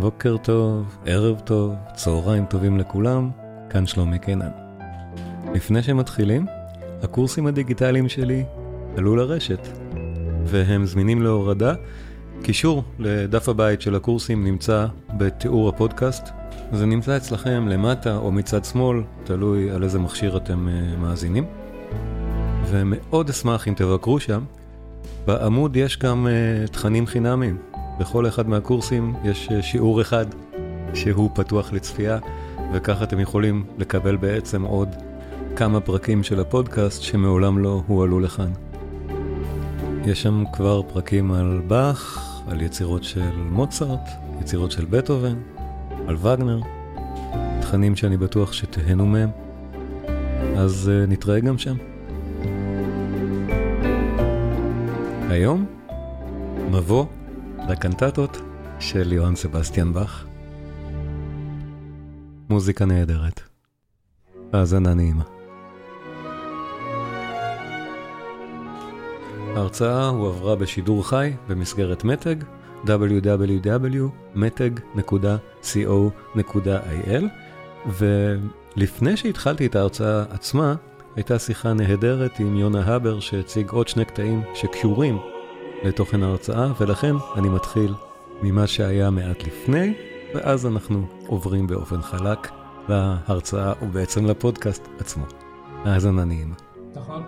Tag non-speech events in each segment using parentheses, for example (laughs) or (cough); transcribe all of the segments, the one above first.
בוקר טוב, ערב טוב, צהריים טובים לכולם, כאן שלומי קינן. לפני שמתחילים, הקורסים הדיגיטליים שלי עלו לרשת, והם זמינים להורדה. קישור לדף הבית של הקורסים נמצא בתיאור הפודקאסט. זה נמצא אצלכם למטה או מצד שמאל, תלוי על איזה מכשיר אתם uh, מאזינים. ומאוד אשמח אם תבקרו שם. בעמוד יש גם uh, תכנים חינמיים. בכל אחד מהקורסים יש uh, שיעור אחד שהוא פתוח לצפייה, וככה אתם יכולים לקבל בעצם עוד כמה פרקים של הפודקאסט שמעולם לא הועלו לכאן. יש שם כבר פרקים על באך, על יצירות של מוצרט, יצירות של בטהובן, על וגנר, תכנים שאני בטוח שתהנו מהם, אז uh, נתראה גם שם. היום, מבוא לקנטטות של יוהאן סבסטיאן באך. מוזיקה נהדרת. האזנה נעימה. ההרצאה הועברה בשידור חי במסגרת מתג www.מתג.co.il ולפני שהתחלתי את ההרצאה עצמה, הייתה שיחה נהדרת עם יונה הבר שהציג עוד שני קטעים שקשורים לתוכן ההרצאה, ולכן אני מתחיל ממה שהיה מעט לפני, ואז אנחנו עוברים באופן חלק להרצאה ובעצם לפודקאסט עצמו. האזנה נעימה. נכון.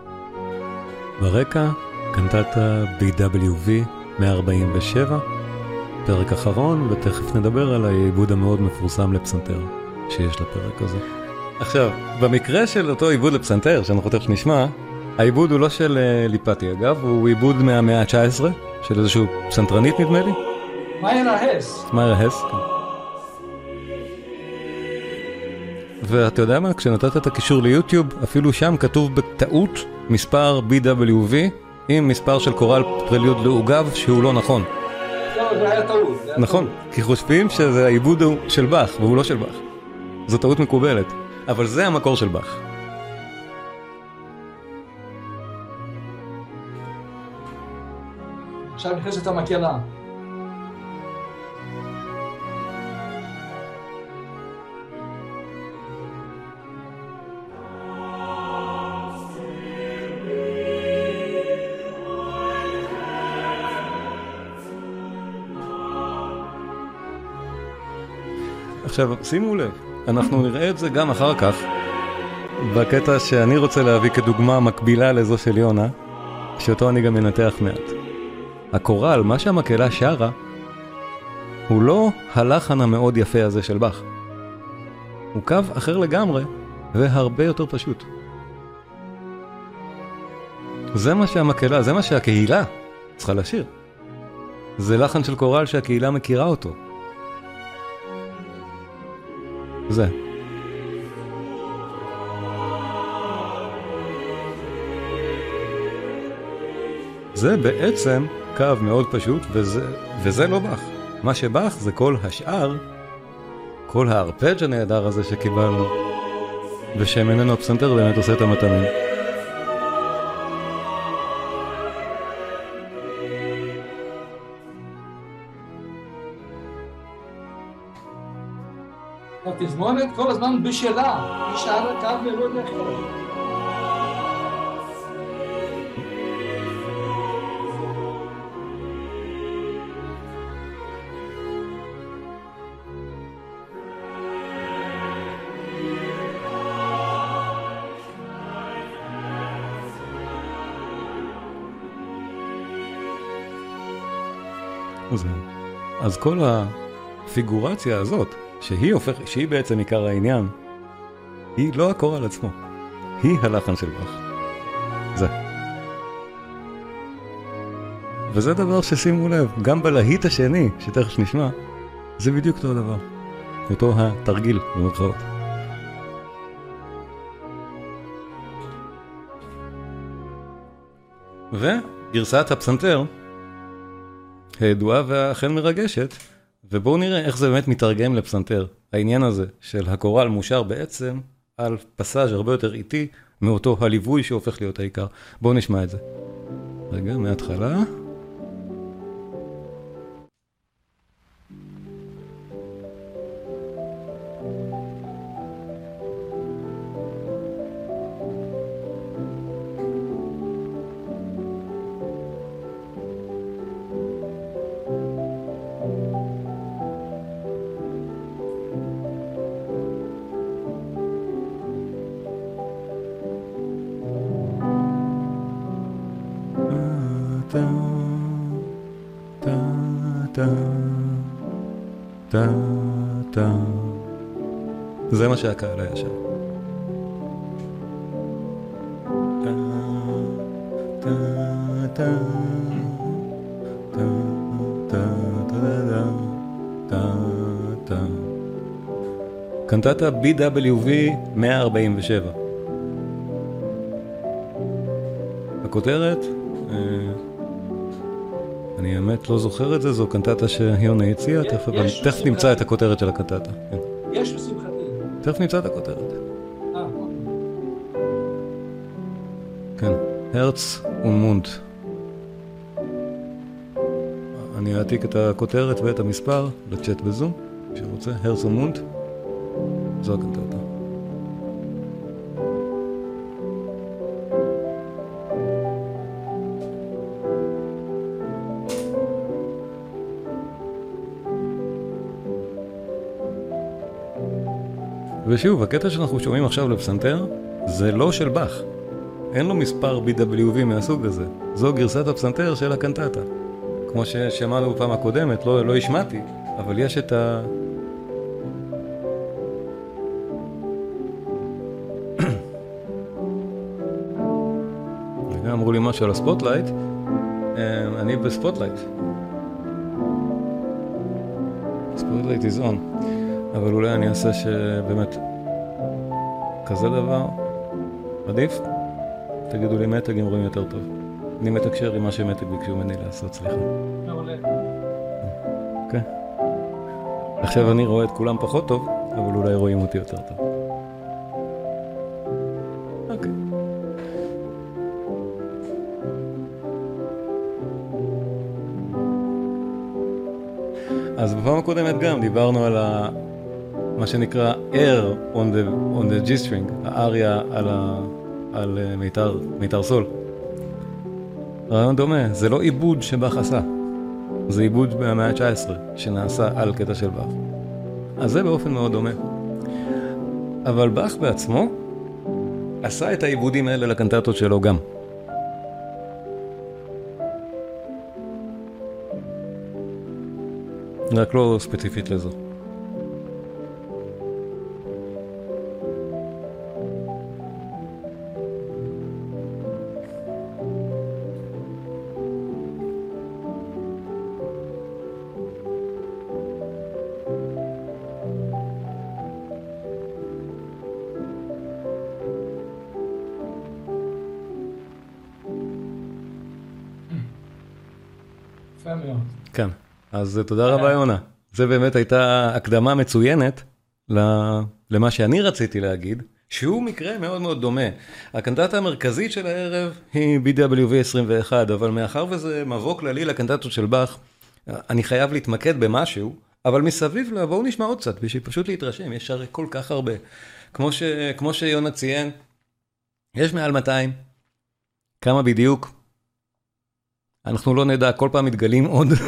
ברקע קנטטה BWV 147, פרק אחרון, ותכף נדבר על העיבוד המאוד מפורסם לפסנתר שיש לפרק הזה. עכשיו, במקרה של אותו עיבוד לפסנתר, שאנחנו תכף נשמע, העיבוד הוא לא של uh, ליפטי אגב, הוא עיבוד מהמאה ה-19, של איזשהו פסנתרנית נדמה לי. מאיירה הס. מאיירה הס, כן. ואתה יודע מה, כשנתת את הקישור ליוטיוב, אפילו שם כתוב בטעות מספר BWV עם מספר של קורל פרליוד לעוגב שהוא לא נכון. לא, זה היה טעות. נכון, כי חושבים שזה העיבוד של באך, והוא לא של באך. זו טעות מקובלת, אבל זה המקור של באך. עכשיו נכנסת המקהלה. עכשיו, שימו לב, אנחנו נראה את זה גם אחר כך, בקטע שאני רוצה להביא כדוגמה מקבילה לזו של יונה, שאותו אני גם מנתח מעט. הקורל, מה שהמקהלה שרה, הוא לא הלחן המאוד יפה הזה של באך. הוא קו אחר לגמרי, והרבה יותר פשוט. זה מה שהמקהלה, זה מה שהקהילה צריכה לשיר. זה לחן של קורל שהקהילה מכירה אותו. זה. זה בעצם קו מאוד פשוט, וזה, וזה לא באך. מה שבאך זה כל השאר, כל הארפג' הנהדר הזה שקיבלנו, ושממנו הפסנתר באמת עושה את המתנים. התזמונת כל הזמן בשלה, היא שרה קו מלוד יכול. אז כל הפיגורציה הזאת, שהיא הופך, שהיא בעצם עיקר העניין, היא לא הקורל עצמו, היא הלחן של באך. זה. וזה דבר ששימו לב, גם בלהיט השני, שתכף נשמע, זה בדיוק אותו דבר. אותו התרגיל, במרכאות. וגרסת הפסנתר, הידועה והאכן מרגשת, ובואו נראה איך זה באמת מתרגם לפסנתר. העניין הזה של הקורל מושר בעצם על פסאז' הרבה יותר איטי מאותו הליווי שהופך להיות העיקר. בואו נשמע את זה. רגע, מההתחלה. טה, טה. זה מה שהקהל היה שם. טה, טה, טה, טה, טה, טה, טה, טה. קנטטה BWV 147. הכותרת, האמת לא זוכר את זה, זו קנטטה שיונה הציע, תכף. נמצא את הכותרת של הקנטטה. כן. יש בשמחתי. תכף נמצא את הכותרת. אה, אוקיי. כן, הרץ ומונט. אני אעתיק את הכותרת ואת המספר לצ'אט בזום, מי שרוצה, הרץ ומונט. זו הקנטטה. ושוב, הקטע שאנחנו שומעים עכשיו לפסנתר, זה לא של באך. אין לו מספר BWV מהסוג הזה. זו גרסת הפסנתר של הקנטטה. כמו ששמענו בפעם הקודמת, לא, לא השמעתי, אבל יש את ה... (clears throat) וגם אמרו לי משהו על ה spotlight, אה, אני ב spotlight. spotlight is on, אבל אולי אני אעשה שבאמת כזה דבר עדיף? תגידו לי מתג אם רואים יותר טוב. אני מתקשר עם מה שמתג ביקשו ממני לעשות, סליחה. מעולה. אוקיי. עכשיו אני רואה את כולם פחות טוב, אבל אולי רואים אותי יותר טוב. אוקיי. אז בפעם הקודמת גם דיברנו על ה... מה שנקרא air on the, on the G-string, האריה על, ה... על אה, מיתר, מיתר סול. רעיון דומה, זה לא עיבוד שבאך עשה, זה עיבוד מהמאה ה-19 שנעשה על קטע של באך. אז זה באופן מאוד דומה. אבל באך בעצמו עשה את העיבודים האלה לקנטטות שלו גם. רק לא ספציפית לזו. אז אה, תודה רבה יונה. זה באמת הייתה הקדמה מצוינת למה שאני רציתי להגיד, שהוא מקרה מאוד מאוד דומה. הקנטטה המרכזית של הערב היא BWV 21, אבל מאחר וזה מבוא כללי לקנטטות של באך, אני חייב להתמקד במשהו, אבל מסביב לה, בואו נשמע עוד קצת, בשביל פשוט להתרשם, יש הרי כל כך הרבה. כמו, ש, כמו שיונה ציין, יש מעל 200, כמה בדיוק? אנחנו לא נדע, כל פעם מתגלים עוד. (laughs)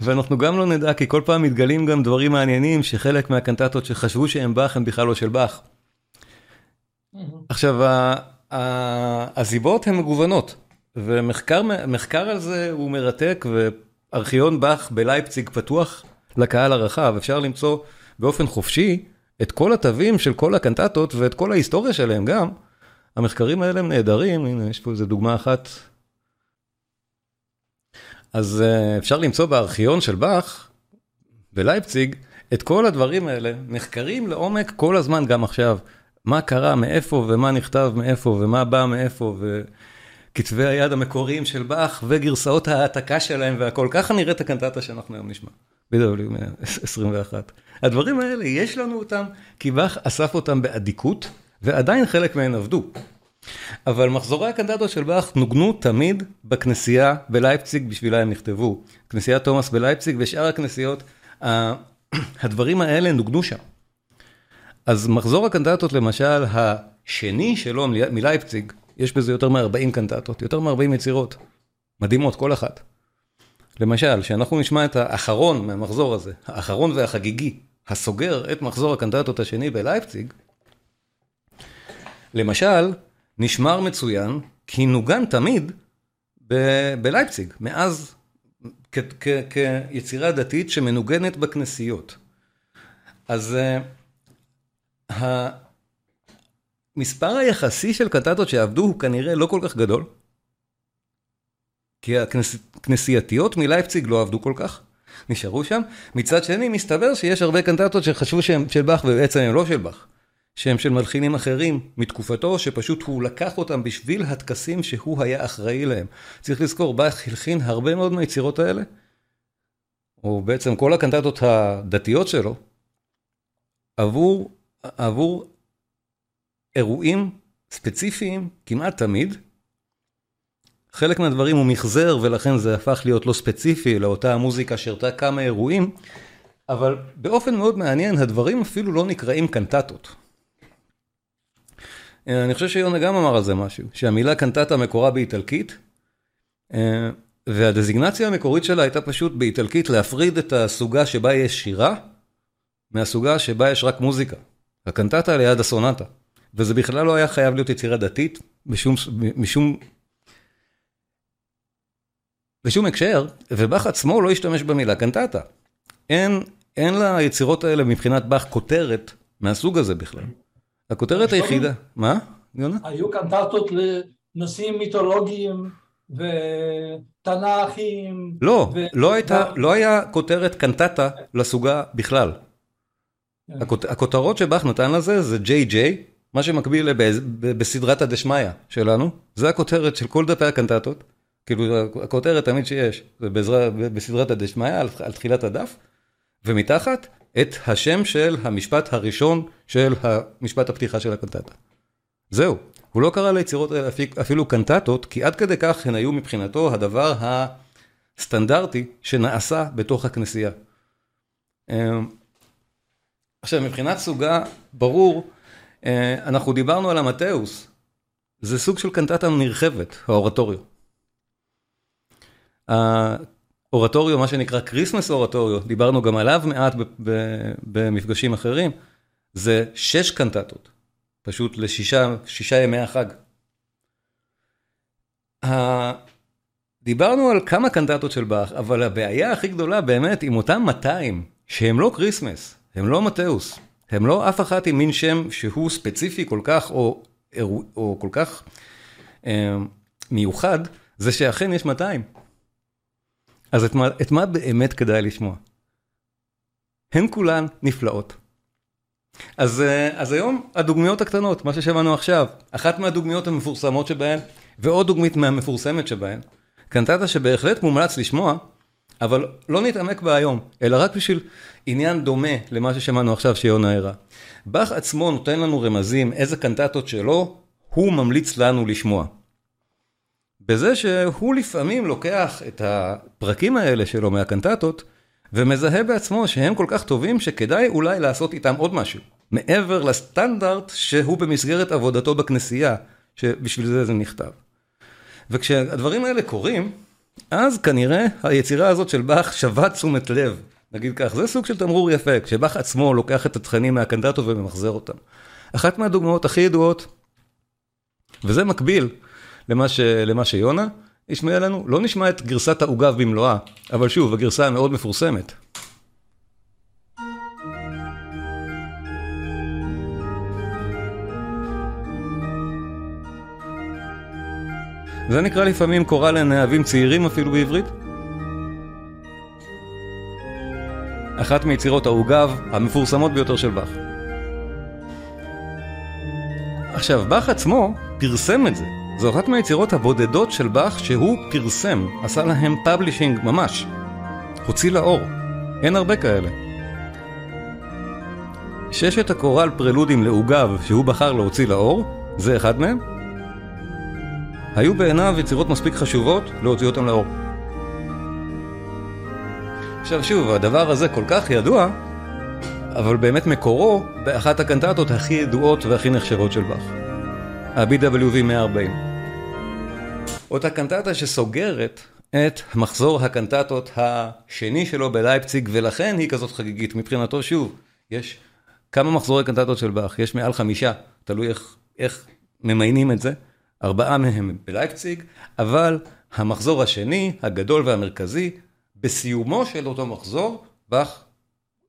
ואנחנו גם לא נדע, כי כל פעם מתגלים גם דברים מעניינים, שחלק מהקנטטות שחשבו שהם באך, הם בכלל לא של באך. עכשיו, ה- ה- הסיבות הן מגוונות, ומחקר מחקר על זה הוא מרתק, וארכיון באך בלייפציג פתוח לקהל הרחב, אפשר למצוא באופן חופשי את כל התווים של כל הקנטטות ואת כל ההיסטוריה שלהם גם. המחקרים האלה הם נהדרים, הנה יש פה איזה דוגמה אחת. אז uh, אפשר למצוא בארכיון של באך, בלייפציג, את כל הדברים האלה, נחקרים לעומק כל הזמן, גם עכשיו. מה קרה, מאיפה ומה נכתב מאיפה ומה בא מאיפה, וכתבי היד המקוריים של באך וגרסאות ההעתקה שלהם והכל. ככה נראית הקנטטה שאנחנו היום נשמע. בדיוק, 21. הדברים האלה, יש לנו אותם, כי באך אסף אותם באדיקות, ועדיין חלק מהן עבדו. אבל מחזורי הקנטטות של באך נוגנו תמיד בכנסייה בלייפציג, בשבילה הם נכתבו. כנסיית תומאס בלייפציג ושאר הכנסיות, (clears throat) הדברים האלה נוגנו שם. אז מחזור הקנטטות למשל, השני שלו מלי- מלייפציג, יש בזה יותר מ-40 קנטטות, יותר מ-40 יצירות. מדהימות, כל אחת. למשל, שאנחנו נשמע את האחרון מהמחזור הזה, האחרון והחגיגי, הסוגר את מחזור הקנטטות השני בלייפציג, למשל, נשמר מצוין, כי נוגן תמיד ב- בלייפציג, מאז כיצירה דתית שמנוגנת בכנסיות. אז המספר היחסי של קנטטות שעבדו הוא כנראה לא כל כך גדול. כי הכנסייתיות מלייפציג לא עבדו כל כך, נשארו שם. מצד שני, מסתבר שיש הרבה קנטטות שחשבו שהן של באך ובעצם הן לא של באך. שהם של מלחינים אחרים מתקופתו, שפשוט הוא לקח אותם בשביל הטקסים שהוא היה אחראי להם. צריך לזכור, באך הלחין הרבה מאוד מהיצירות האלה, או בעצם כל הקנטטות הדתיות שלו, עבור, עבור אירועים ספציפיים כמעט תמיד. חלק מהדברים הוא מחזר ולכן זה הפך להיות לא ספציפי לאותה המוזיקה שהרתה כמה אירועים, אבל באופן מאוד מעניין הדברים אפילו לא נקראים קנטטות. אני חושב שיונה גם אמר על זה משהו, שהמילה קנטטה מקורה באיטלקית, והדזיגנציה המקורית שלה הייתה פשוט באיטלקית להפריד את הסוגה שבה יש שירה, מהסוגה שבה יש רק מוזיקה. הקנטטה ליד הסונטה. וזה בכלל לא היה חייב להיות יצירה דתית, בשום, משום, בשום הקשר, ובאך עצמו לא השתמש במילה קנטטה. אין, אין ליצירות האלה מבחינת באך כותרת מהסוג הזה בכלל. הכותרת היחידה, מה? יונה? היו קנטטות לנושאים מיתולוגיים ותנ"כים. לא, לא הייתה, לא היה כותרת קנטטה לסוגה בכלל. כן. הכותרות שבאך נתן לזה זה ג'יי ג'יי, מה שמקביל בסדרת הדשמיא שלנו, זה הכותרת של כל דפי הקנטטות, כאילו הכותרת תמיד שיש, זה בסדרת הדשמיא על תחילת הדף, ומתחת את השם של המשפט הראשון של המשפט הפתיחה של הקנטטה. זהו, הוא לא קרא ליצירות האלה אפילו קנטטות, כי עד כדי כך הן היו מבחינתו הדבר הסטנדרטי שנעשה בתוך הכנסייה. אמ, עכשיו, מבחינת סוגה, ברור, אה, אנחנו דיברנו על המתאוס, זה סוג של קנטטה נרחבת, האורטוריו. האורטוריו, מה שנקרא Christmas Oratorio, דיברנו גם עליו מעט במפגשים אחרים, זה שש קנטטות, פשוט לשישה ימי החג. דיברנו על כמה קנטטות של באך, אבל הבעיה הכי גדולה באמת עם אותם 200, שהם לא Christmas, הם לא מתאוס, הם לא אף אחת עם מין שם שהוא ספציפי כל כך, או, או כל כך אה, מיוחד, זה שאכן יש 200. אז את מה, את מה באמת כדאי לשמוע? הן כולן נפלאות. אז, אה, אז היום הדוגמיות הקטנות, מה ששמענו עכשיו, אחת מהדוגמיות המפורסמות שבהן, ועוד דוגמית מהמפורסמת שבהן, קנטטה שבהחלט מומלץ לשמוע, אבל לא נתעמק בה היום, אלא רק בשביל עניין דומה למה ששמענו עכשיו שיונה הראה. באך עצמו נותן לנו רמזים איזה קנטטות שלו הוא ממליץ לנו לשמוע. בזה שהוא לפעמים לוקח את הפרקים האלה שלו מהקנטטות ומזהה בעצמו שהם כל כך טובים שכדאי אולי לעשות איתם עוד משהו. מעבר לסטנדרט שהוא במסגרת עבודתו בכנסייה, שבשביל זה זה נכתב. וכשהדברים האלה קורים, אז כנראה היצירה הזאת של באך שווה תשומת לב, נגיד כך, זה סוג של תמרור יפה, כשבאך עצמו לוקח את התכנים מהקנדטו וממחזר אותם. אחת מהדוגמאות הכי ידועות, וזה מקביל למה, ש, למה שיונה השמיע לנו, לא נשמע את גרסת העוגב במלואה, אבל שוב, הגרסה המאוד מפורסמת. זה נקרא לפעמים קורל לנאבים צעירים אפילו בעברית. אחת מיצירות העוגב המפורסמות ביותר של באך. עכשיו, באך עצמו פרסם את זה. זו אחת מהיצירות הבודדות של באך שהוא פרסם, עשה להם publishing ממש. הוציא לאור. אין הרבה כאלה. ששת הקורל פרלודים לעוגב שהוא בחר להוציא לאור, זה אחד מהם. היו בעיניו יצירות מספיק חשובות להוציא אותם לאור. עכשיו שוב, הדבר הזה כל כך ידוע, אבל באמת מקורו באחת הקנטטות הכי ידועות והכי נחשבות של באך. ה-BWV 140. אותה קנטטה שסוגרת את מחזור הקנטטות השני שלו בלייפציג, ולכן היא כזאת חגיגית. מבחינתו, שוב, יש כמה מחזורי קנטטות של באך? יש מעל חמישה, תלוי איך, איך ממיינים את זה. ארבעה מהם בלייפציג, אבל המחזור השני, הגדול והמרכזי, בסיומו של אותו מחזור, באך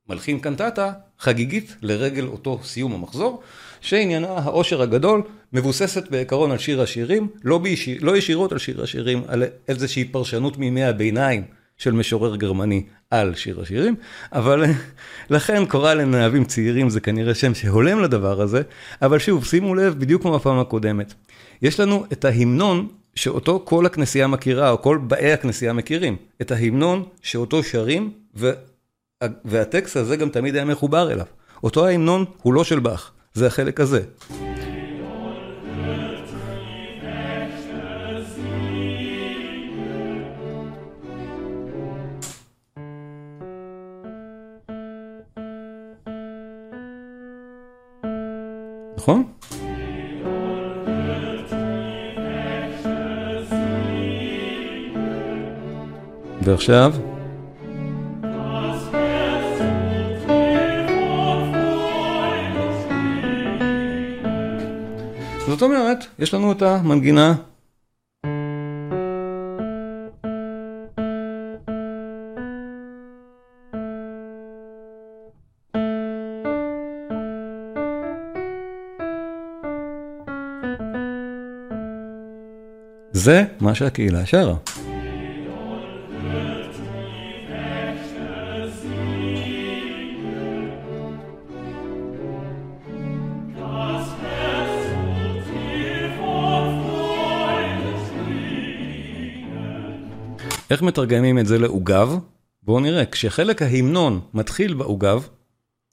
מלחין קנטטה חגיגית לרגל אותו סיום המחזור, שעניינה העושר הגדול, מבוססת בעיקרון על שיר השירים, לא, בישיר, לא ישירות על שיר השירים, על איזושהי פרשנות מימי הביניים של משורר גרמני על שיר השירים, אבל (laughs) לכן קורא לנאבים צעירים זה כנראה שם שהולם לדבר הזה, אבל שוב, שימו לב, בדיוק כמו בפעם הקודמת. יש לנו את ההמנון שאותו כל הכנסייה מכירה, או כל באי הכנסייה מכירים, את ההמנון שאותו שרים, ו... והטקסט הזה גם תמיד היה מחובר אליו. אותו ההמנון הוא לא של באך, זה החלק הזה. נכון? ועכשיו? זאת אומרת, יש לנו את המנגינה זה מה שהקהילה שרה. מתרגמים את זה לעוגב? בואו נראה, כשחלק ההמנון מתחיל בעוגב,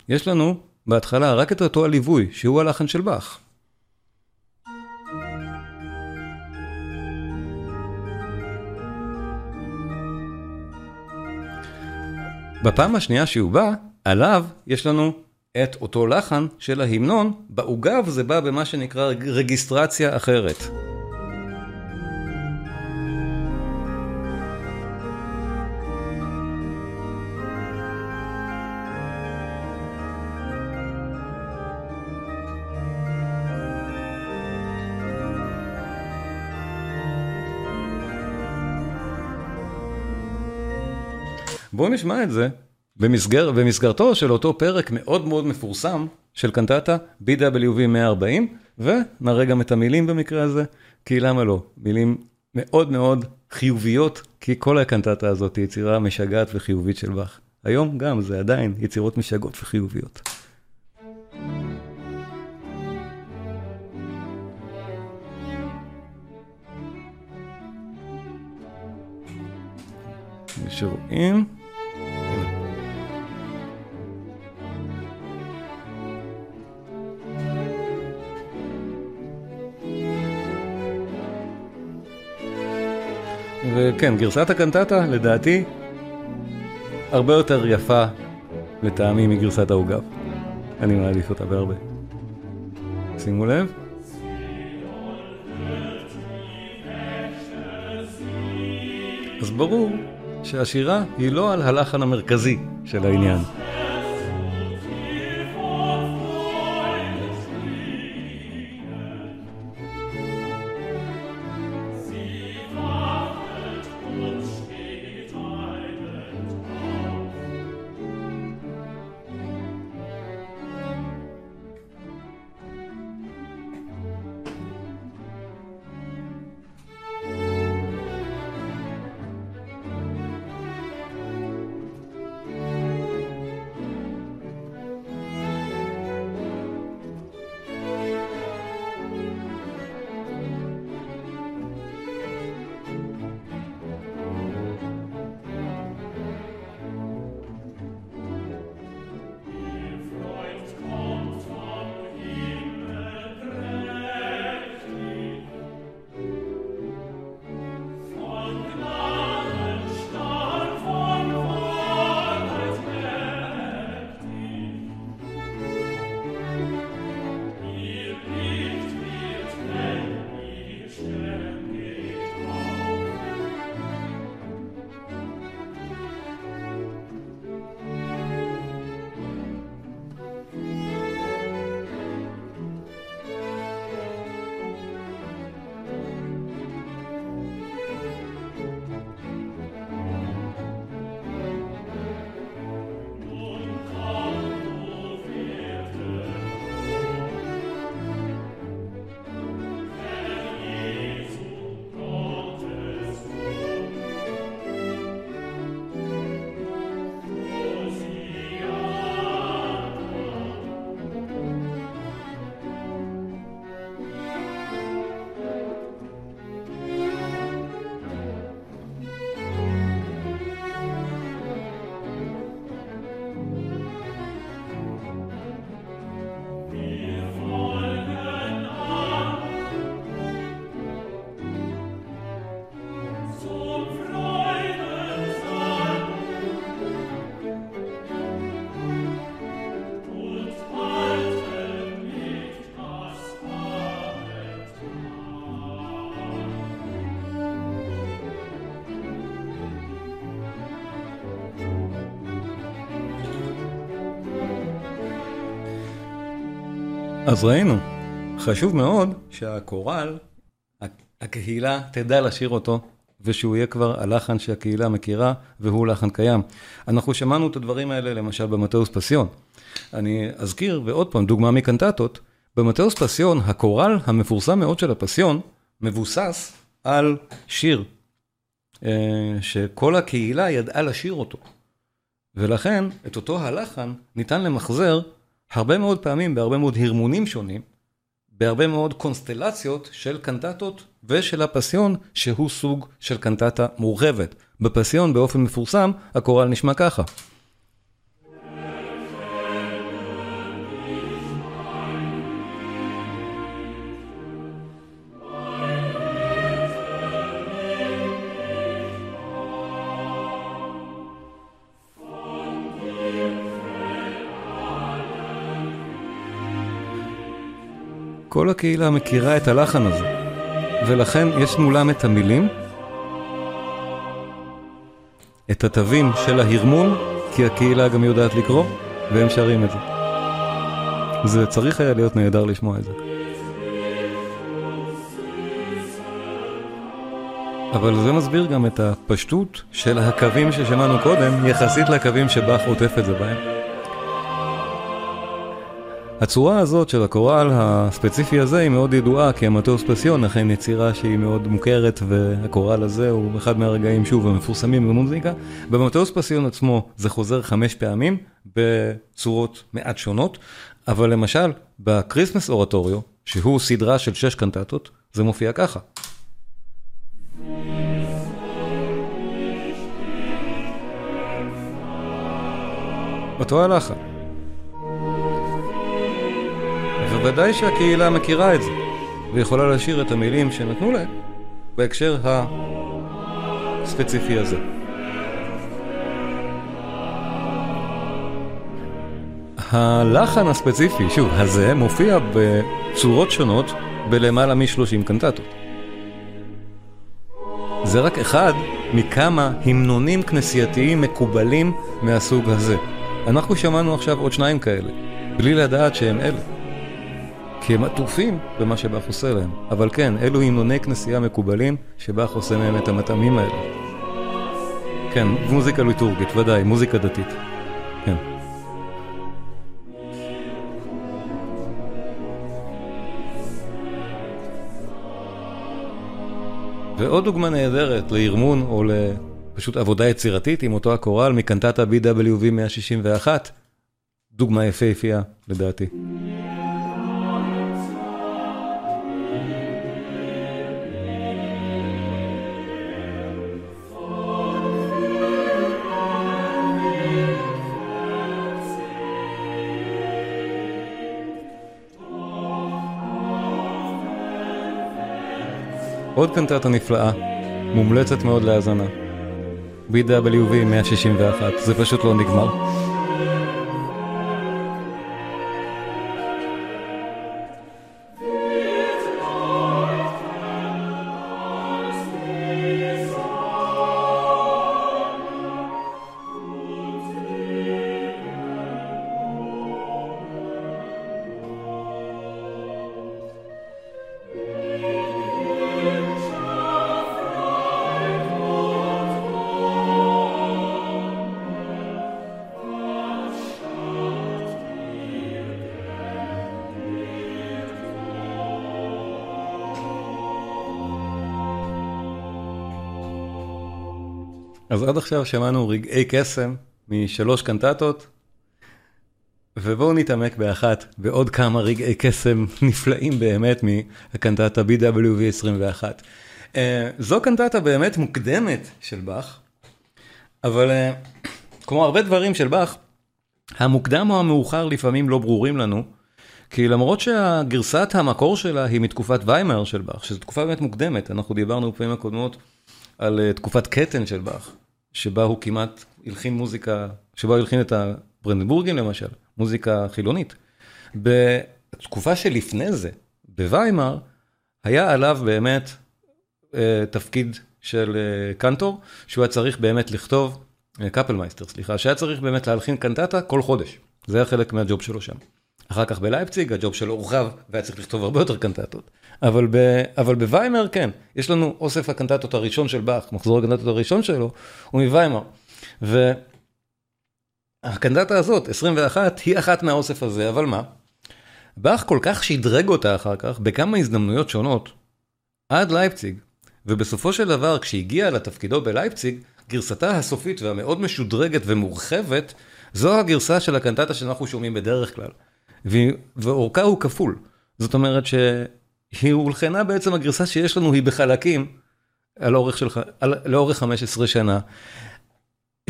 יש לנו בהתחלה רק את אותו הליווי, שהוא הלחן של באך. בפעם השנייה שהוא בא, עליו יש לנו את אותו לחן של ההמנון, בעוגב זה בא במה שנקרא רגיסטרציה אחרת. בואו נשמע את זה במסגר, במסגרתו של אותו פרק מאוד מאוד מפורסם של קנטטה BWV 140, ונראה גם את המילים במקרה הזה, כי למה לא? מילים מאוד מאוד חיוביות, כי כל הקנטטה הזאת היא יצירה משגעת וחיובית של באך. היום גם זה עדיין יצירות משגעות וחיוביות. שרואים. וכן, גרסת הקנטטה, לדעתי, הרבה יותר יפה לטעמי מגרסת העוגב. אני מעדיף אותה בהרבה. שימו לב. אז ברור שהשירה היא לא על הלחן המרכזי של העניין. אז ראינו, חשוב מאוד שהקורל, הקהילה תדע לשיר אותו, ושהוא יהיה כבר הלחן שהקהילה מכירה, והוא לחן קיים. אנחנו שמענו את הדברים האלה למשל במטאוס פסיון. אני אזכיר, ועוד פעם, דוגמה מקנטטות, במטאוס פסיון, הקורל המפורסם מאוד של הפסיון, מבוסס על שיר, אה, שכל הקהילה ידעה לשיר אותו. ולכן, את אותו הלחן ניתן למחזר הרבה מאוד פעמים בהרבה מאוד הרמונים שונים, בהרבה מאוד קונסטלציות של קנטטות ושל הפסיון, שהוא סוג של קנטטה מורחבת. בפסיון באופן מפורסם, הקורל נשמע ככה. כל הקהילה מכירה את הלחן הזה, ולכן יש מולם את המילים, את התווים של ההרמון, כי הקהילה גם יודעת לקרוא, והם שרים את זה. זה צריך היה להיות נהדר לשמוע את זה. אבל זה מסביר גם את הפשטות של הקווים ששמענו קודם, יחסית לקווים שבאך עוטף את זה בהם. הצורה הזאת של הקורל הספציפי הזה היא מאוד ידועה, כי המתאוס פסיון אכן יצירה שהיא מאוד מוכרת, והקורל הזה הוא אחד מהרגעים, שוב, המפורסמים במוזיקה. במתאוס פסיון עצמו זה חוזר חמש פעמים, בצורות מעט שונות, אבל למשל, ב Christmas Oratorio, שהוא סדרה של שש קנטטות, זה מופיע ככה. אותו הלחן. ודאי שהקהילה מכירה את זה, ויכולה לשיר את המילים שנתנו להם בהקשר הספציפי הזה. הלחן הספציפי, שוב, הזה מופיע בצורות שונות בלמעלה מ-30 קנטטות. זה רק אחד מכמה המנונים כנסייתיים מקובלים מהסוג הזה. אנחנו שמענו עכשיו עוד שניים כאלה, בלי לדעת שהם אלה. כי הם עטופים במה שבאך עושה להם. אבל כן, אלו המנוני כנסייה מקובלים, שבאך עושה מהם את המטעמים האלה. כן, מוזיקה ליטורגית, ודאי, מוזיקה דתית. כן. ועוד דוגמה נהדרת לארמון או לפשוט עבודה יצירתית עם אותו הקורל מקנטטה BWV 161, דוגמה יפהפייה לדעתי. עוד קנטטה נפלאה, מומלצת מאוד להאזנה. BWV 161, זה פשוט לא נגמר. אז עד עכשיו שמענו רגעי קסם משלוש קנטטות, ובואו נתעמק באחת, בעוד כמה רגעי קסם (laughs) נפלאים באמת מהקנטטה BWV 21. Uh, זו קנטטה באמת מוקדמת של באך, אבל uh, כמו הרבה דברים של באך, המוקדם או המאוחר לפעמים לא ברורים לנו, כי למרות שהגרסת המקור שלה היא מתקופת ויימר של באך, שזו תקופה באמת מוקדמת, אנחנו דיברנו בפעמים הקודמות על uh, תקופת קטן של באך. שבה הוא כמעט הלחין מוזיקה, שבה הוא הלחין את הברנדבורגים למשל, מוזיקה חילונית. בתקופה שלפני זה, בוויימר, היה עליו באמת אה, תפקיד של אה, קנטור, שהוא היה צריך באמת לכתוב, אה, קפלמייסטר, סליחה, שהיה צריך באמת להלחין קנטטה כל חודש. זה היה חלק מהג'וב שלו שם. אחר כך בלייפציג הג'וב שלו הורחב והיה צריך לכתוב הרבה יותר קנטטות. אבל, ב, אבל בוויימר כן, יש לנו אוסף הקנטטות הראשון של באך, מחזור הקנטטות הראשון שלו הוא מוויימר. והקנטטה הזאת, 21, היא אחת מהאוסף הזה, אבל מה? באך כל כך שדרג אותה אחר כך בכמה הזדמנויות שונות, עד לייפציג, ובסופו של דבר כשהגיע לתפקידו בלייפציג, גרסתה הסופית והמאוד משודרגת ומורחבת, זו הגרסה של הקנטטה שאנחנו שומעים בדרך כלל. ואורכה הוא כפול. זאת אומרת שהיא הולחנה בעצם הגרסה שיש לנו היא בחלקים על אורך, של, על, לאורך 15 שנה.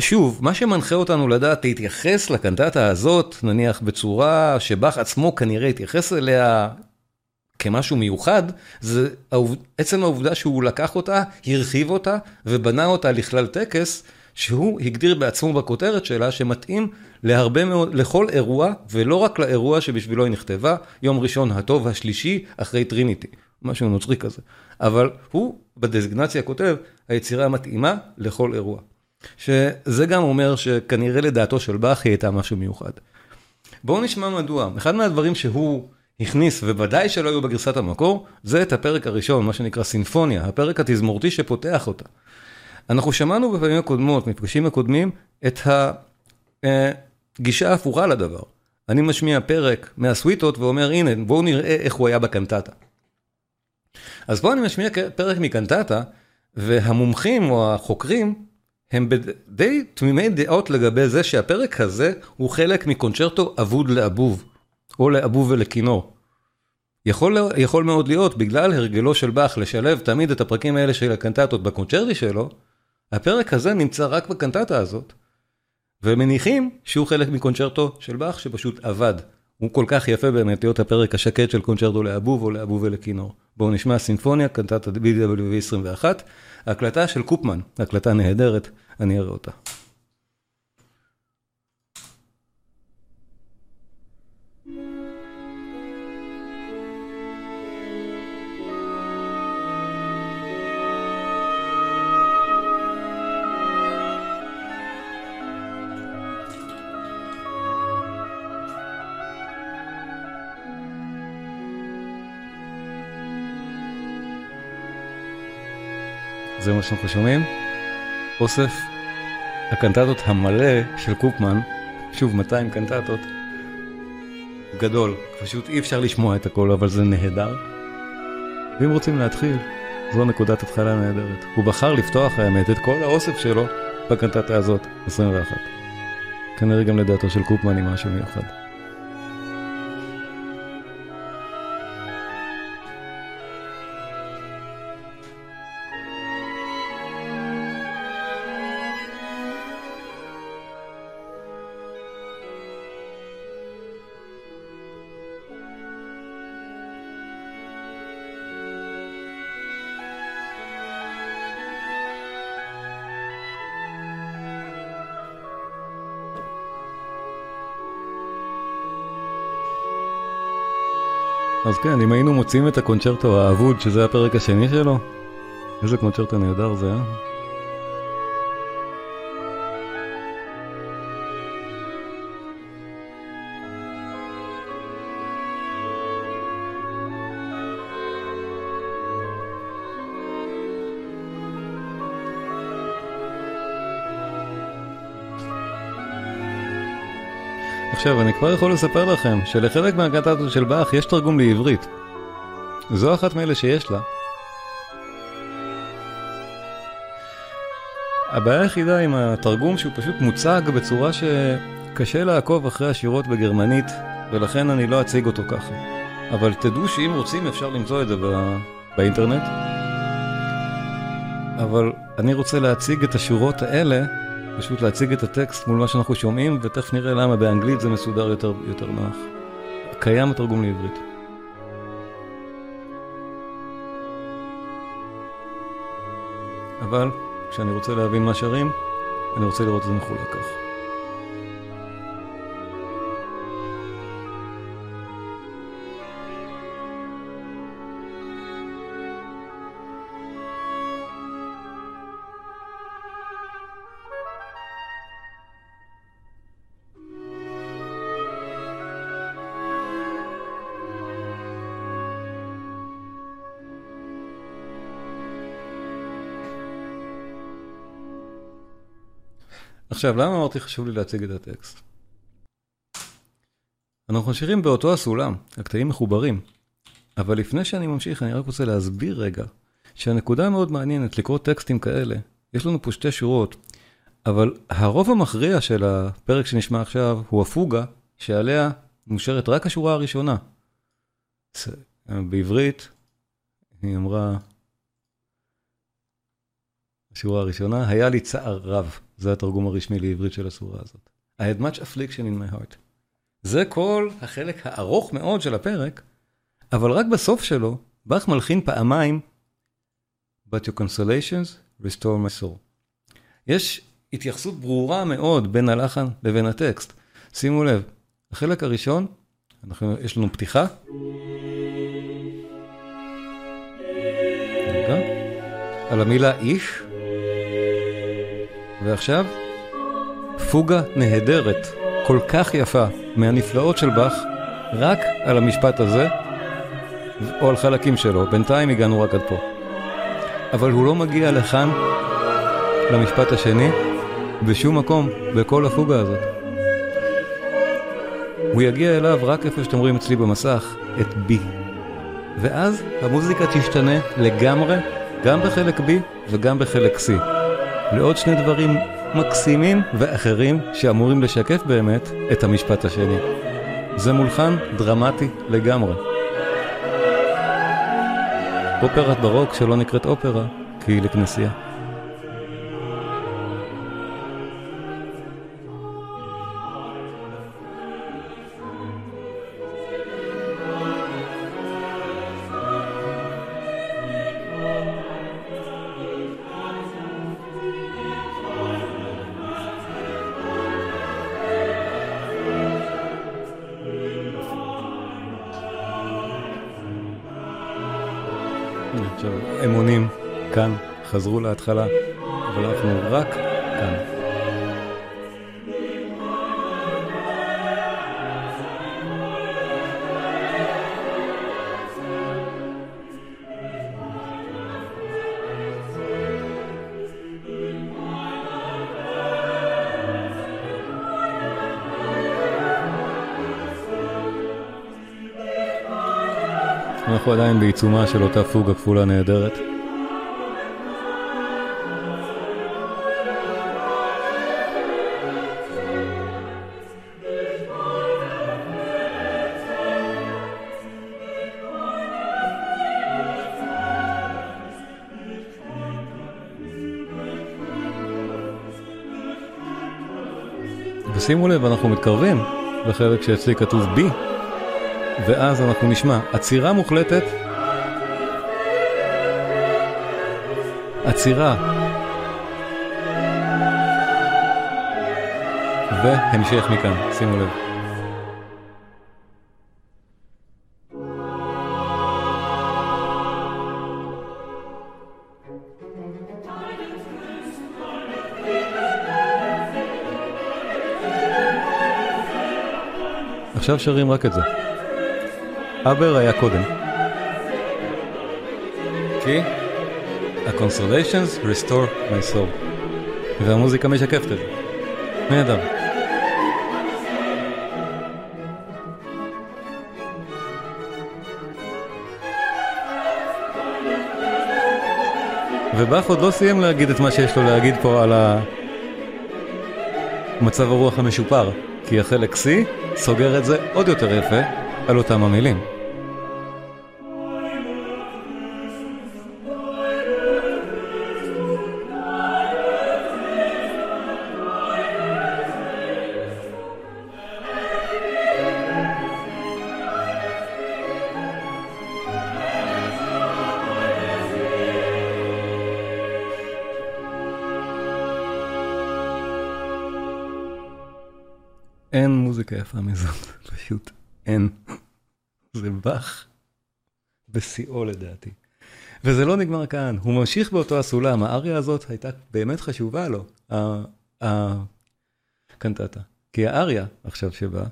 שוב, מה שמנחה אותנו לדעת להתייחס לקנטטה הזאת, נניח בצורה שבאך עצמו כנראה התייחס אליה כמשהו מיוחד, זה עצם העובדה שהוא לקח אותה, הרחיב אותה ובנה אותה לכלל טקס, שהוא הגדיר בעצמו בכותרת שלה שמתאים להרבה מאוד, לכל אירוע, ולא רק לאירוע שבשבילו היא נכתבה, יום ראשון הטוב השלישי אחרי טריניטי, משהו נוצרי כזה. אבל הוא בדזגנציה כותב, היצירה המתאימה לכל אירוע. שזה גם אומר שכנראה לדעתו של באך היא הייתה משהו מיוחד. בואו נשמע מדוע. אחד מהדברים שהוא הכניס, ובוודאי שלא היו בגרסת המקור, זה את הפרק הראשון, מה שנקרא סינפוניה, הפרק התזמורתי שפותח אותה. אנחנו שמענו בפעמים הקודמות, מפגשים הקודמים, את הגישה ההפוכה לדבר. אני משמיע פרק מהסוויטות ואומר, הנה, בואו נראה איך הוא היה בקנטטה. אז פה אני משמיע פרק מקנטטה, והמומחים או החוקרים הם די תמימי דעות לגבי זה שהפרק הזה הוא חלק מקונצ'רטו אבוד לאבוב, או לאבוב ולכינור. יכול, יכול מאוד להיות, בגלל הרגלו של באך לשלב תמיד את הפרקים האלה של הקנטטות בקונצ'רטי שלו, הפרק הזה נמצא רק בקנטטה הזאת, ומניחים שהוא חלק מקונצ'רטו של באך שפשוט עבד. הוא כל כך יפה באמת להיות הפרק השקט של קונצ'רטו לאבוב או לאבוב ולכינור. בואו נשמע סימפוניה, קנטטה BWV 21, הקלטה של קופמן, הקלטה נהדרת, אני אראה אותה. זה מה שאנחנו שומעים. אוסף הקנטטות המלא של קופמן, שוב 200 קנטטות, גדול, פשוט אי אפשר לשמוע את הכל אבל זה נהדר. ואם רוצים להתחיל, זו נקודת התחלה נהדרת. הוא בחר לפתוח האמת את כל האוסף שלו בקנטטה הזאת, 21. כנראה גם לדעתו של קופמן היא משהו מיוחד. אז כן, אם היינו מוצאים את הקונצ'רטו האבוד, שזה הפרק השני שלו, איזה קונצ'רטו נהדר זה, אה? עכשיו, אני כבר יכול לספר לכם שלחלק מהקנטטות של באך יש תרגום לעברית. זו אחת מאלה שיש לה. הבעיה היחידה עם התרגום שהוא פשוט מוצג בצורה שקשה לעקוב אחרי השירות בגרמנית, ולכן אני לא אציג אותו ככה. אבל תדעו שאם רוצים אפשר למצוא את זה בא... באינטרנט. אבל אני רוצה להציג את השורות האלה פשוט להציג את הטקסט מול מה שאנחנו שומעים, ותכף נראה למה באנגלית זה מסודר יותר, יותר נוח. קיים התרגום לעברית. אבל כשאני רוצה להבין מה שרים, אני רוצה לראות את זה מחולק כך. עכשיו, למה אמרתי חשוב לי להציג את הטקסט? אנחנו ממשיכים באותו הסולם, הקטעים מחוברים. אבל לפני שאני ממשיך, אני רק רוצה להסביר רגע, שהנקודה המאוד מעניינת לקרוא טקסטים כאלה, יש לנו פה שתי שורות, אבל הרוב המכריע של הפרק שנשמע עכשיו הוא הפוגה, שעליה מושרת רק השורה הראשונה. בעברית, היא אמרה, השורה הראשונה, היה לי צער רב, זה התרגום הרשמי לעברית של הסורה הזאת. I had much affliction in my heart. זה כל החלק הארוך מאוד של הפרק, אבל רק בסוף שלו, באך מלחין פעמיים, But your consolations restore my soul. יש התייחסות ברורה מאוד בין הלחן לבין הטקסט. שימו לב, החלק הראשון, אנחנו, יש לנו פתיחה. על המילה איש, ועכשיו, פוגה נהדרת, כל כך יפה, מהנפלאות של באך, רק על המשפט הזה, או על חלקים שלו, בינתיים הגענו רק עד פה. אבל הוא לא מגיע לכאן, למשפט השני, בשום מקום, בכל הפוגה הזאת. הוא יגיע אליו רק איפה שאתם רואים אצלי במסך, את B. ואז המוזיקה תשתנה לגמרי, גם בחלק B וגם בחלק C. לעוד שני דברים מקסימים ואחרים שאמורים לשקף באמת את המשפט השני. זה מולחן דרמטי לגמרי. אופרת ברוק שלא נקראת אופרה, כי היא לכנסייה. חזרו להתחלה, אבל אנחנו רק כאן. אנחנו עדיין בעיצומה של אותה פוגה כפולה נהדרת. ושימו לב, אנחנו מתקרבים לחלק שאצלי כתוב B, ואז אנחנו נשמע עצירה מוחלטת, עצירה, והמשך מכאן, שימו לב. עכשיו שרים רק את זה. אבר היה קודם. כי ה-consolations restore my soul. והמוזיקה משקפת את זה. נהדר. ובאך עוד לא סיים להגיד את מה שיש לו להגיד פה על מצב הרוח המשופר, כי החלק C סוגר את זה עוד יותר יפה על אותם המילים. אין מוזיקה יפה מזאת, (laughs) פשוט אין. זה באך בשיאו לדעתי. וזה לא נגמר כאן, הוא ממשיך באותו הסולם, האריה הזאת הייתה באמת חשובה לו, הקנטטה. כי האריה עכשיו שבא,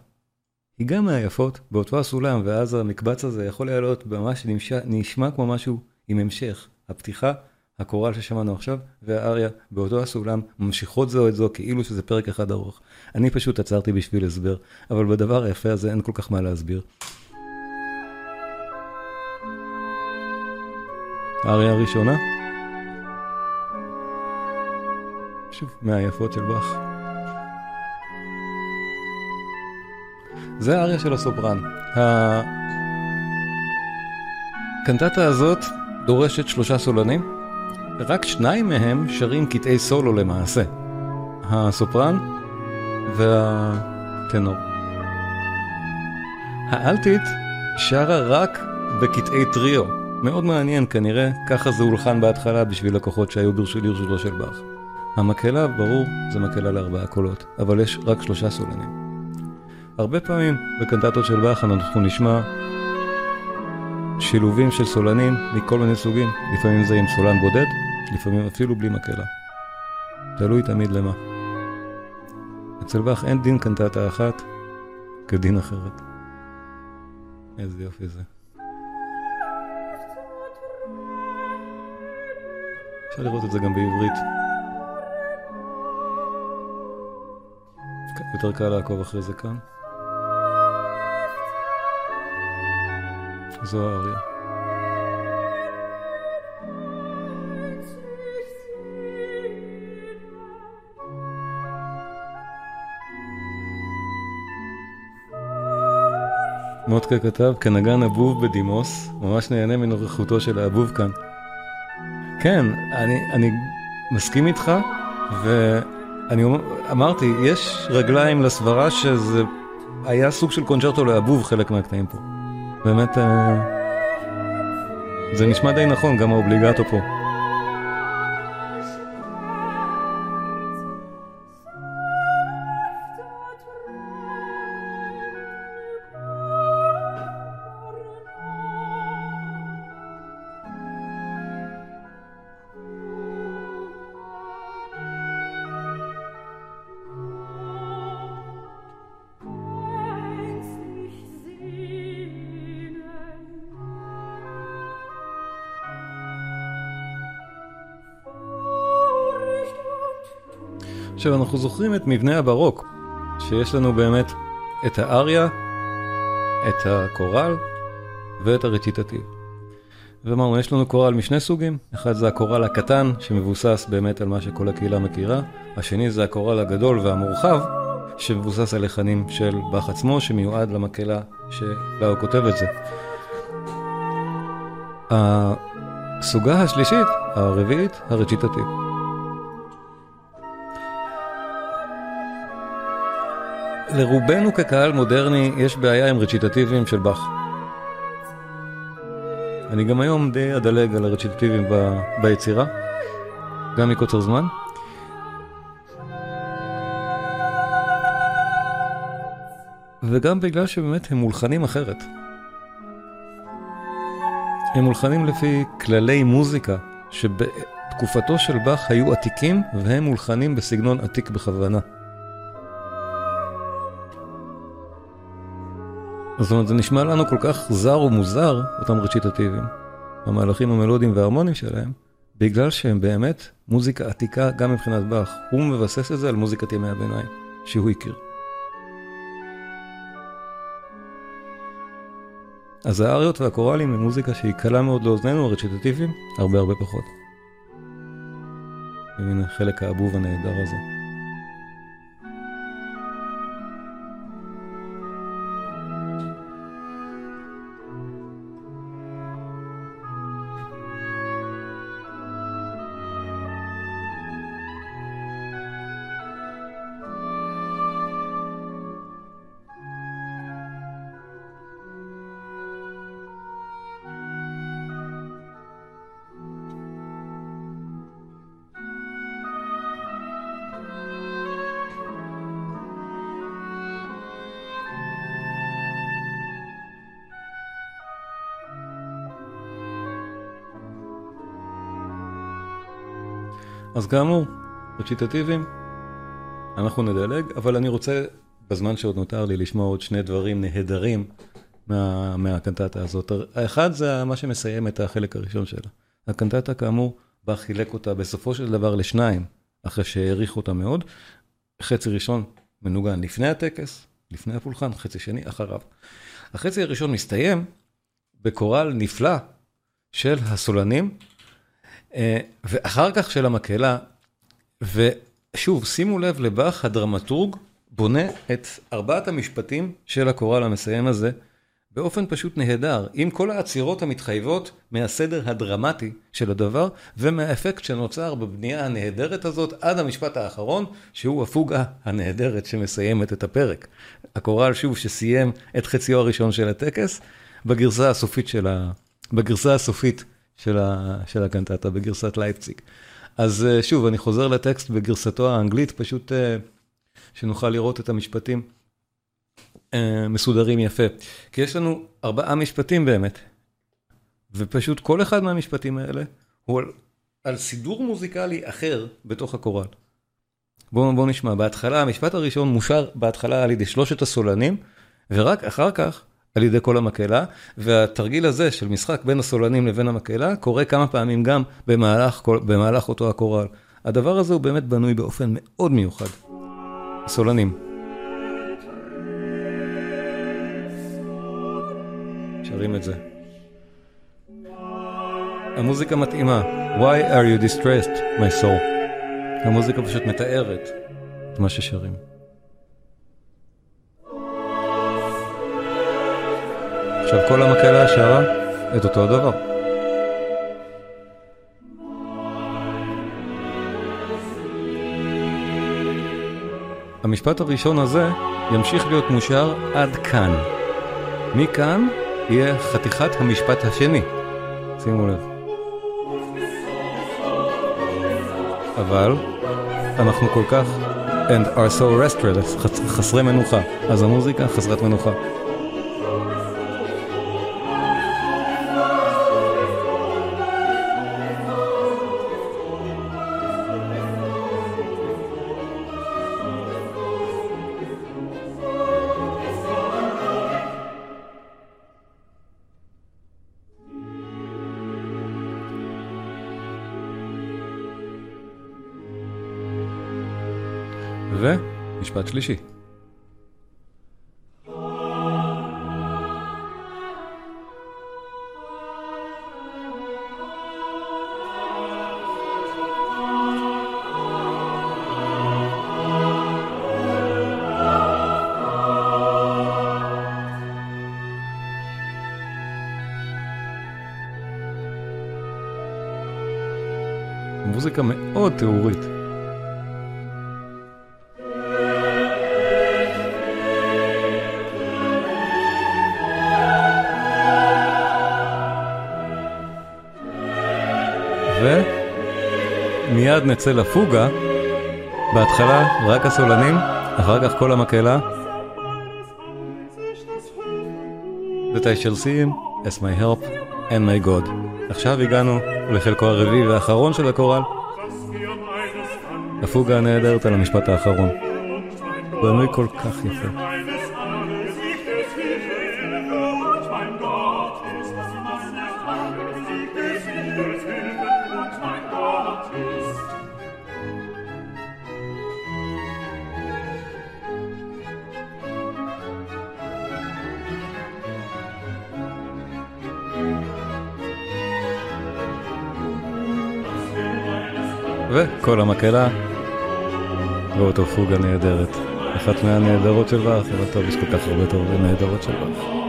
היא גם מהיפות באותו הסולם, ואז המקבץ הזה יכול להיות ממש נשמע כמו משהו עם המשך. הפתיחה, הקורל ששמענו עכשיו והאריה באותו הסולם ממשיכות זו את זו כאילו שזה פרק אחד ארוך. אני פשוט עצרתי בשביל הסבר, אבל בדבר היפה הזה אין כל כך מה להסביר. האריה הראשונה, שוב, מהיפות של באך. זה האריה של הסופרן. הקנטטה הזאת דורשת שלושה סולנים, רק שניים מהם שרים קטעי סולו למעשה. הסופרן והטנור. האלטית שרה רק בקטעי טריו. מאוד מעניין, כנראה ככה זה הולחן בהתחלה בשביל לקוחות שהיו לרשותו של באך. המקהלה, ברור, זה מקהלה לארבעה קולות, אבל יש רק שלושה סולנים. הרבה פעמים בקנטטות של באך אנחנו נשמע שילובים של סולנים מכל מיני סוגים, לפעמים זה עם סולן בודד, לפעמים אפילו בלי מקהלה. תלוי תמיד למה. אצל באך אין דין קנטטה אחת כדין אחרת. איזה יופי זה. אפשר לראות את זה גם בעברית. יותר קל לעקוב אחרי זה כאן. זו האריה. מוטקה כתב, כנגן אבוב בדימוס, ממש נהנה מנוכחותו של האבוב כאן. כן, אני, אני מסכים איתך, ואני אמרתי, יש רגליים לסברה שזה היה סוג של קונצ'רטו לאבוב חלק מהקטעים פה. באמת, אה, זה נשמע די נכון, גם האובליגטו פה. עכשיו אנחנו זוכרים את מבנה הברוק, שיש לנו באמת את האריה, את הקורל ואת הרציטטיב. ואמרנו, יש לנו קורל משני סוגים, אחד זה הקורל הקטן, שמבוסס באמת על מה שכל הקהילה מכירה, השני זה הקורל הגדול והמורחב, שמבוסס על לחנים של באך עצמו, שמיועד למקהלה שלה הוא כותב את זה. הסוגה השלישית, הרביעית, הרציטטיב. לרובנו כקהל מודרני יש בעיה עם רציטטיבים של באך. אני גם היום די אדלג על הרציטטיבים ב... ביצירה, גם מקוצר זמן. וגם בגלל שבאמת הם מולחנים אחרת. הם מולחנים לפי כללי מוזיקה שבתקופתו של באך היו עתיקים והם מולחנים בסגנון עתיק בכוונה. זאת אומרת, זה נשמע לנו כל כך זר ומוזר, אותם רציטטיביים, המהלכים המלודיים וההרמוניים שלהם, בגלל שהם באמת מוזיקה עתיקה גם מבחינת באך. הוא מבסס את זה על מוזיקת ימי הביניים, שהוא הכיר. אז האריות והקוראלים הם מוזיקה שהיא קלה מאוד לאוזנינו, הרציטטיביים, הרבה הרבה פחות. והנה חלק האבוב הנהדר הזה. אז כאמור, רציטטיביים, אנחנו נדלג, אבל אני רוצה, בזמן שעוד נותר לי, לשמוע עוד שני דברים נהדרים מה, מהקנטטה הזאת. האחד זה מה שמסיים את החלק הראשון שלה. הקנטטה, כאמור, בה חילק אותה בסופו של דבר לשניים, אחרי שהעריך אותה מאוד. חצי ראשון מנוגן לפני הטקס, לפני הפולחן, חצי שני אחריו. החצי הראשון מסתיים בקורל נפלא של הסולנים, ואחר כך של המקהלה, ושוב, שימו לב לבאך, הדרמטורג בונה את ארבעת המשפטים של הקורל המסיים הזה, באופן פשוט נהדר, עם כל העצירות המתחייבות מהסדר הדרמטי של הדבר, ומהאפקט שנוצר בבנייה הנהדרת הזאת עד המשפט האחרון, שהוא הפוגה הנהדרת שמסיימת את הפרק. הקורל שוב שסיים את חציו הראשון של הטקס, בגרסה הסופית של, ה... בגרסה הסופית של, ה... של הקנטטה, בגרסת לייפציג. אז אה, שוב, אני חוזר לטקסט בגרסתו האנגלית, פשוט אה, שנוכל לראות את המשפטים. אה, מסודרים יפה. כי יש לנו ארבעה משפטים באמת, ופשוט כל אחד מהמשפטים האלה הוא על, על סידור מוזיקלי אחר בתוך הקורל. בואו בוא נשמע, בהתחלה, המשפט הראשון מושר בהתחלה על ידי שלושת הסולנים, ורק אחר כך על ידי כל המקהלה, והתרגיל הזה של משחק בין הסולנים לבין המקהלה קורה כמה פעמים גם במהלך, במהלך אותו הקורל. הדבר הזה הוא באמת בנוי באופן מאוד מיוחד. הסולנים. שרים את זה. המוזיקה מתאימה. Why are you distressed, my soul? המוזיקה פשוט מתארת את מה ששרים. עכשיו כל המקהלה שרה את אותו הדבר. המשפט הראשון הזה ימשיך להיות מושר עד כאן. מכאן יהיה חתיכת המשפט השני. שימו לב. אבל אנחנו כל כך and are so restless, חסרי מנוחה, אז המוזיקה חסרת מנוחה. ומשפט שלישי. מוזיקה מאוד תיאורית. ומיד נצא לפוגה, בהתחלה רק הסולנים, אחר כך כל המקהלה. That I shall see him as my help and my God. עכשיו הגענו לחלקו הרביעי והאחרון של הקורל. הפוגה הנהדרת על המשפט האחרון. בנוי כל כך יפה. וכל המקהלה באותו פוגה נהדרת. אחת מהנהדרות של באך, אבל טוב, יש כל כך הרבה טוב ונהדרות של באך.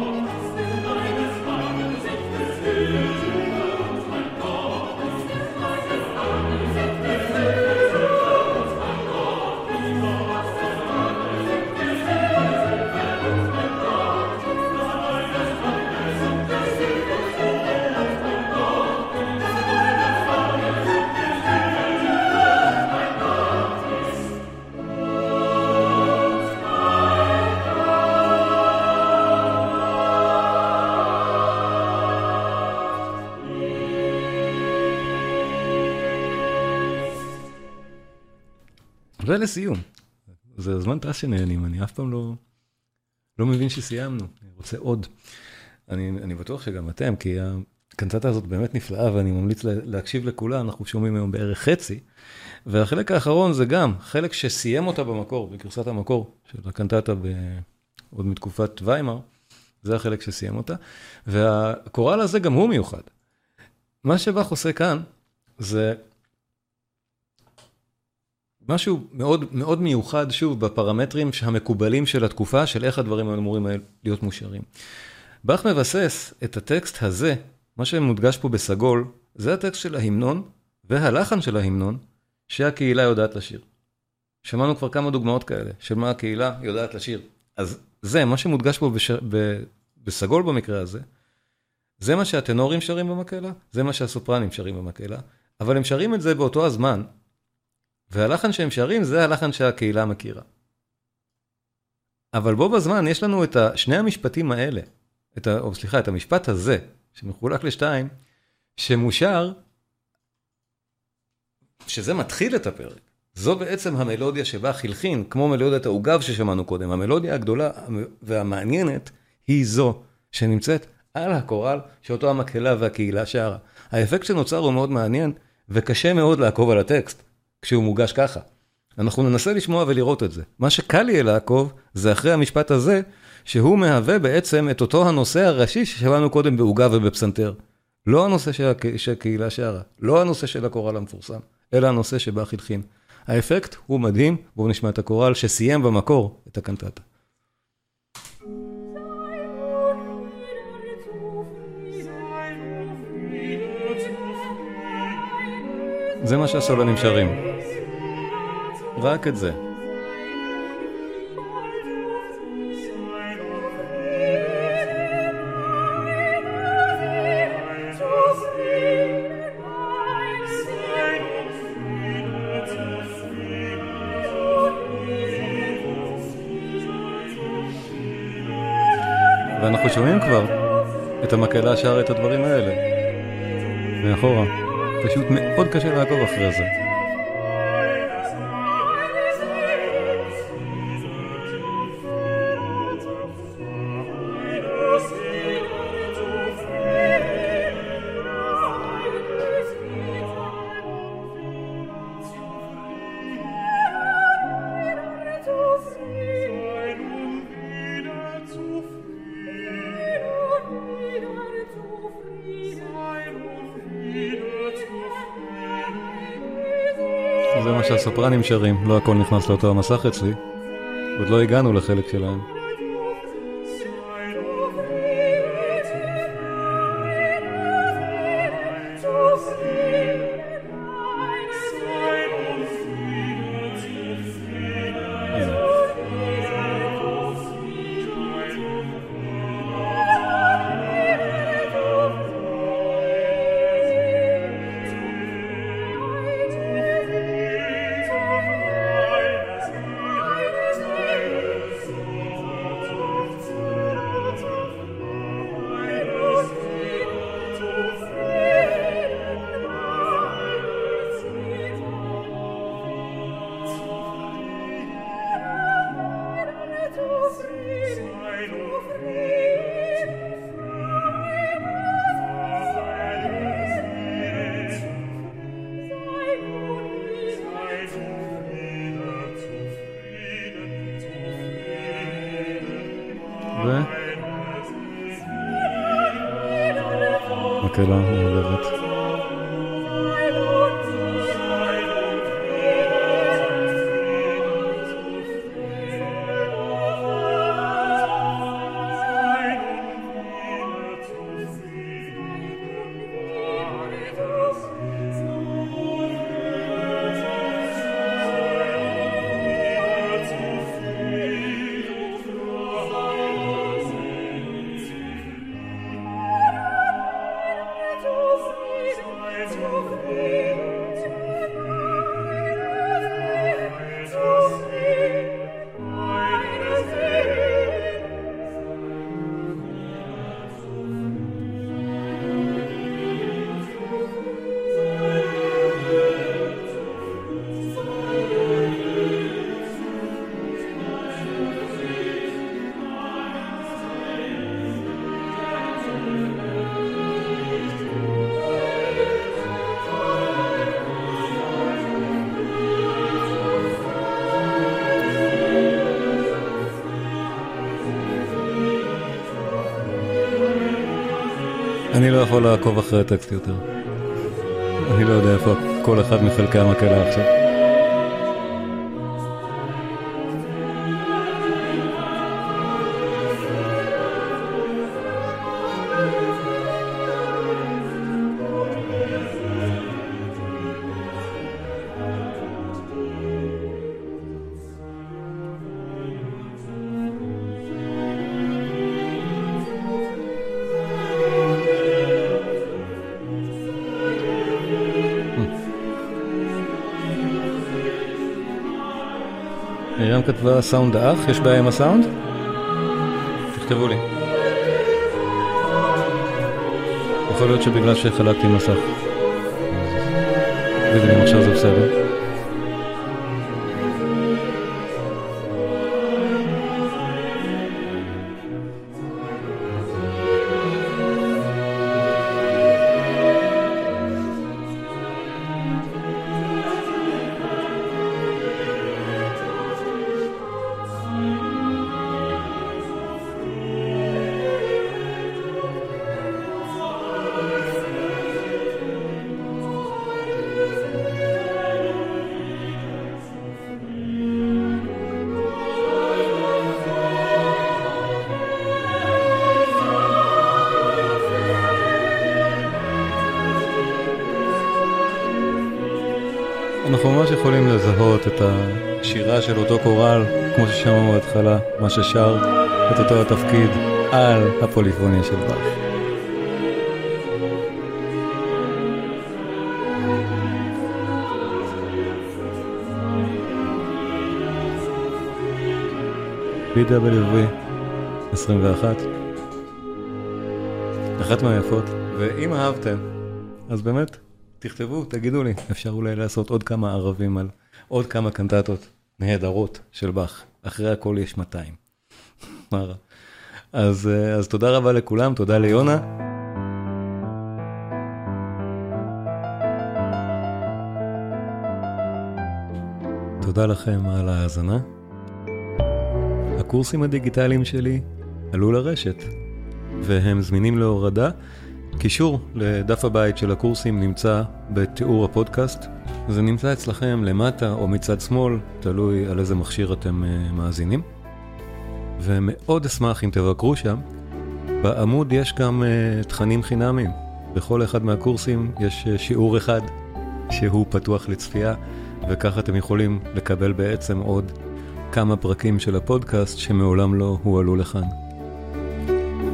ולסיום, זה זמן טס שנהנים, אני אף פעם לא, לא מבין שסיימנו, אני רוצה עוד. אני, אני בטוח שגם אתם, כי הקנטטה הזאת באמת נפלאה, ואני ממליץ להקשיב לכולה, אנחנו שומעים היום בערך חצי. והחלק האחרון זה גם חלק שסיים אותה במקור, בגרסת המקור של הקנטטה עוד מתקופת ויימאר, זה החלק שסיים אותה. והקורל הזה גם הוא מיוחד. מה שבאך עושה כאן, זה משהו מאוד מאוד מיוחד, שוב, בפרמטרים המקובלים של התקופה, של איך הדברים אמורים להיות מושרים. באך מבסס את הטקסט הזה, מה שמודגש פה בסגול, זה הטקסט של ההמנון והלחן של ההמנון, שהקהילה יודעת לשיר. שמענו כבר כמה דוגמאות כאלה, של מה הקהילה יודעת לשיר. אז זה, מה שמודגש פה בש... ב... בסגול במקרה הזה, זה מה שהטנורים שרים במקהלה, זה מה שהסופרנים שרים במקהלה, אבל הם שרים את זה באותו הזמן, והלחן שהם שרים זה הלחן שהקהילה מכירה. אבל בו בזמן יש לנו את שני המשפטים האלה, את ה, או סליחה, את המשפט הזה, שמחולק לשתיים, שמושר, שזה מתחיל את הפרק. זו בעצם המלודיה שבה חלחין, כמו מלודיית העוגב ששמענו קודם. המלודיה הגדולה והמעניינת היא זו שנמצאת על הקורל שאותו המקהלה והקהילה שרה. האפקט שנוצר הוא מאוד מעניין, וקשה מאוד לעקוב על הטקסט כשהוא מוגש ככה. אנחנו ננסה לשמוע ולראות את זה. מה שקל יהיה לעקוב, זה אחרי המשפט הזה, שהוא מהווה בעצם את אותו הנושא הראשי ששמענו קודם בעוגה ובפסנתר. לא הנושא שהקהילה שרה, לא הנושא של הקורל המפורסם, אלא הנושא שבה חלחין. האפקט הוא מדהים, בואו נשמע את הקורל שסיים במקור את הקנטטה. זה מה שהסולנים שרים. רק את זה. ואנחנו שומעים כבר את המקהלה שר את הדברים האלה. מאחורה. פשוט מאוד קשה לעקוב אחרי זה. הסופרנים שרים, לא הכל נכנס לאותו המסך אצלי. עוד לא הגענו לחלק שלהם. אני לא יכול לעקוב אחרי הטקסט יותר. אני לא יודע איפה כל אחד מחלקי המקהלה עכשיו. מרים כתבה סאונד האח, יש בעיה עם הסאונד? תכתבו לי. יכול להיות שבגלל שחלקתי מסך. אם עכשיו זה בסדר. השירה של אותו קורל, כמו ששמענו בהתחלה, מה ששר את אותו התפקיד על הפוליפוניה של באך. BWV 21 אחת מהיפות, ואם אהבתם, אז באמת תכתבו, תגידו לי, אפשר אולי לעשות עוד כמה ערבים על עוד כמה קנטטות נהדרות של באך. אחרי הכל יש 200. מה רע? אז, אז תודה רבה לכולם, תודה ליונה. תודה לכם על ההאזנה. הקורסים הדיגיטליים שלי עלו לרשת, והם זמינים להורדה. קישור לדף הבית של הקורסים נמצא בתיאור הפודקאסט. זה נמצא אצלכם למטה או מצד שמאל, תלוי על איזה מכשיר אתם uh, מאזינים. ומאוד אשמח אם תבקרו שם. בעמוד יש גם uh, תכנים חינמיים. בכל אחד מהקורסים יש uh, שיעור אחד שהוא פתוח לצפייה, וככה אתם יכולים לקבל בעצם עוד כמה פרקים של הפודקאסט שמעולם לא הועלו לכאן.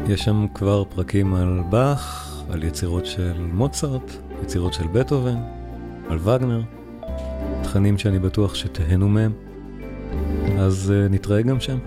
יש שם כבר פרקים על באך, על יצירות של מוצרט, יצירות של בטהובן, על וגנר, תכנים שאני בטוח שתהנו מהם, אז uh, נתראה גם שם.